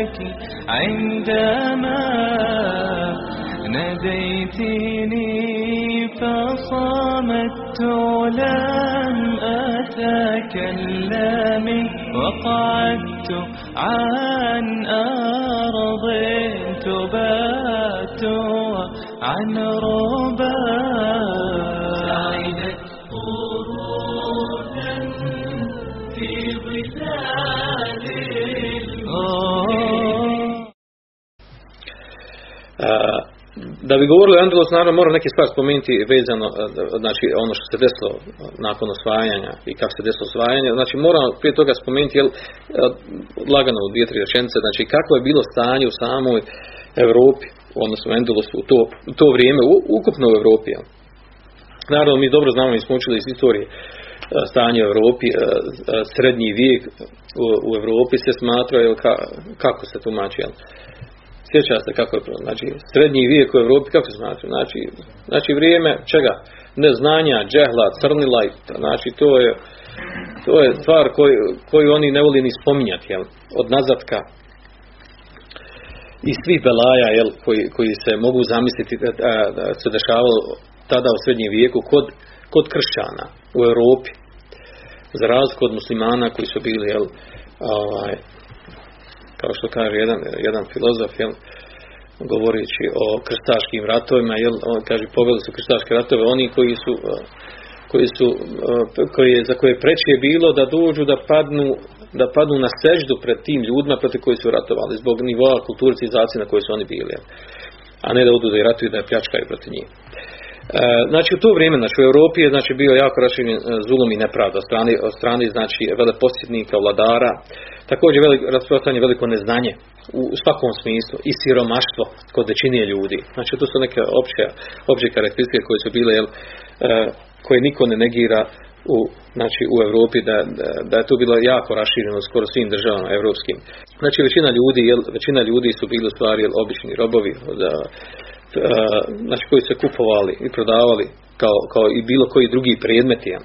صوتك عندما ناديتني فصمت لم أتكلم وقعدت عن أرض تبات عن ربا da bi govorili o Andalus, naravno moram neke stvari spomenuti vezano, znači ono što se desilo nakon osvajanja i kako se desilo osvajanje. Znači moramo prije toga spomenuti, jel, lagano u dvije, tri rečenice, znači kako je bilo stanje u samoj Europi, odnosno u Andalusu u to, u to vrijeme, u, ukupno u Europi. Jel. Naravno, mi dobro znamo, mi smo učili iz istorije stanje u Europi, srednji vijek u, u Europi se smatra, jel, ka, kako se tumači, jel, Sjeća se kako je to, znači srednji vijek u Europi kako se znači, znači, znači vrijeme čega? Neznanja, džehla, crnila, znači to je to je stvar koju, koju oni ne voli ni spominjati, jel? Od nazatka i svih belaja, jel, koji, koji se mogu zamisliti da, da, da se dešavalo tada u srednjem vijeku kod, kod kršćana u Europi. Za razliku od muslimana koji su bili, jel, ovaj, kao što kaže jedan, jedan filozof, jel, govoreći o krstaškim ratovima, jel, on kaže, poveli su krstaške ratove, oni koji su, eh, koji su, eh, koji je, za koje preče je bilo da dođu da padnu, da padnu na seždu pred tim ljudima protiv koji su ratovali, zbog nivoa kulture civilizacije na kojoj su oni bili, a ne da odu da i ratuju da je pljačkaju protiv njih. E, znači u to vrijeme znači u Europi je znači bio jako raširen e, zulum i nepravda od strane od strane znači veleposjednika, vladara, također veliko rasprostranjeno veliko neznanje u svakom smislu i siromaštvo kod većine ljudi. Znači to su neke opće opće karakteristike koje su bile jel, e, koje niko ne negira u, znači, u Europi da, da, je to bilo jako rašireno skoro svim državama europskim. Znači većina ljudi, jel, većina ljudi su bili u stvari jel, obični robovi, da, znači koji se kupovali i prodavali kao, kao i bilo koji drugi predmeti. E,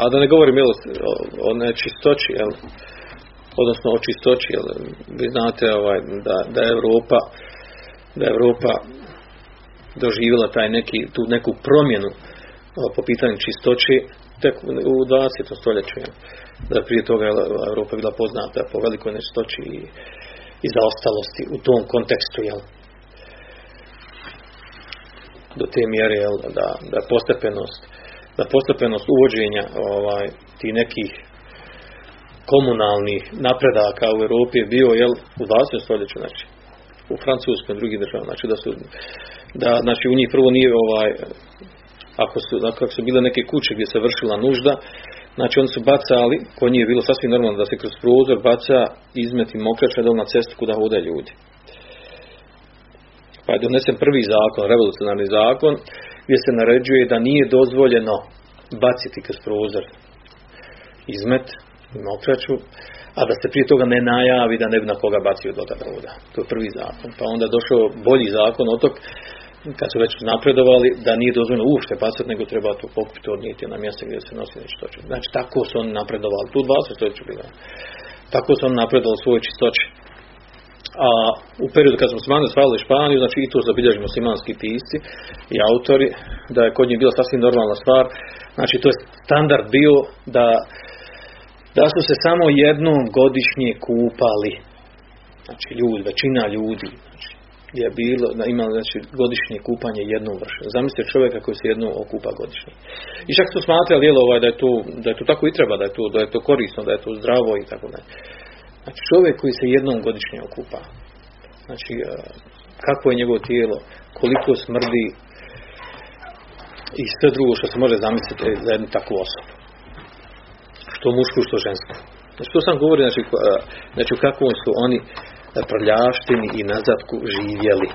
a da ne govorim jel, o, o nečistoći, jel, odnosno o čistoći, jel, vi znate ovaj, da, da je Europa da je Europa doživjela taj neki, tu neku promjenu po pitanju čistoći tek u 20. stoljeću. jel. Da je prije toga Europa bila poznata po velikoj nečistoći i, i zaostalosti u tom kontekstu. Jel. Do te mjere jel, da, da postepenost da postepenost uvođenja ovaj, ti nekih komunalnih napredaka u Europi je bio jel, u 20. stoljeću, znači u Francuskoj i drugim državama, znači da su da znači u njih prvo nije ovaj ako su, ako su bile neke kuće gdje se vršila nužda, znači oni su bacali, kod njih bilo sasvim normalno da se kroz prozor baca izmet i mokrača dol na cestu kuda hode ljudi. Pa je donesen prvi zakon, revolucionarni zakon, gdje se naređuje da nije dozvoljeno baciti kroz prozor izmet mokraču, a da se prije toga ne najavi da ne bi na koga bacio doda voda. To je prvi zakon. Pa onda došao bolji zakon tog, kad su već napredovali, da nije dozvoljeno uopšte bacati, nego treba to pokupiti odnijeti na mjesto gdje se nosi nečistoće. Znači, tako su oni napredovali. Tu 20 stoljeća bilo. Tako su oni napredovali svoje čistoće. A u periodu kad smo muslimani osvajali Španiju, znači i to zabilježili muslimanski pisci i autori, da je kod njih bila sasvim normalna stvar. Znači, to je standard bio da da su se samo jednom godišnje kupali. Znači ljudi, većina ljudi, je bilo, imali znači, godišnje kupanje jednom vršeno. Zamislite čovjeka koji se jednom okupa godišnje. I čak su smatrali jel, ovaj, da, je to, da je to tako i treba, da je to, da je to korisno, da je to zdravo i tako dalje. Znači čovjek koji se jednom godišnje okupa, znači kakvo je njegovo tijelo, koliko smrdi, i sve drugo što se može zamisliti za jednu takvu osobu. Što mušku, što žensku. Znači to sam govori, znači, znači u kakvom su oni prljaštini i nazadku živjeli.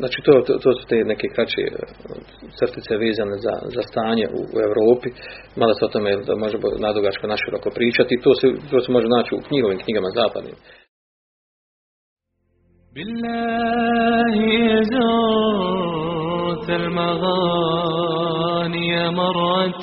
Znači to, to, to su te neke kraće crtice vezane za, za stanje u, u Europi. Malo se o tome da može nadugačko naširoko pričati. To se, to se može naći u knjigovim knjigama zapadnim. بالله زرت المغاني مرة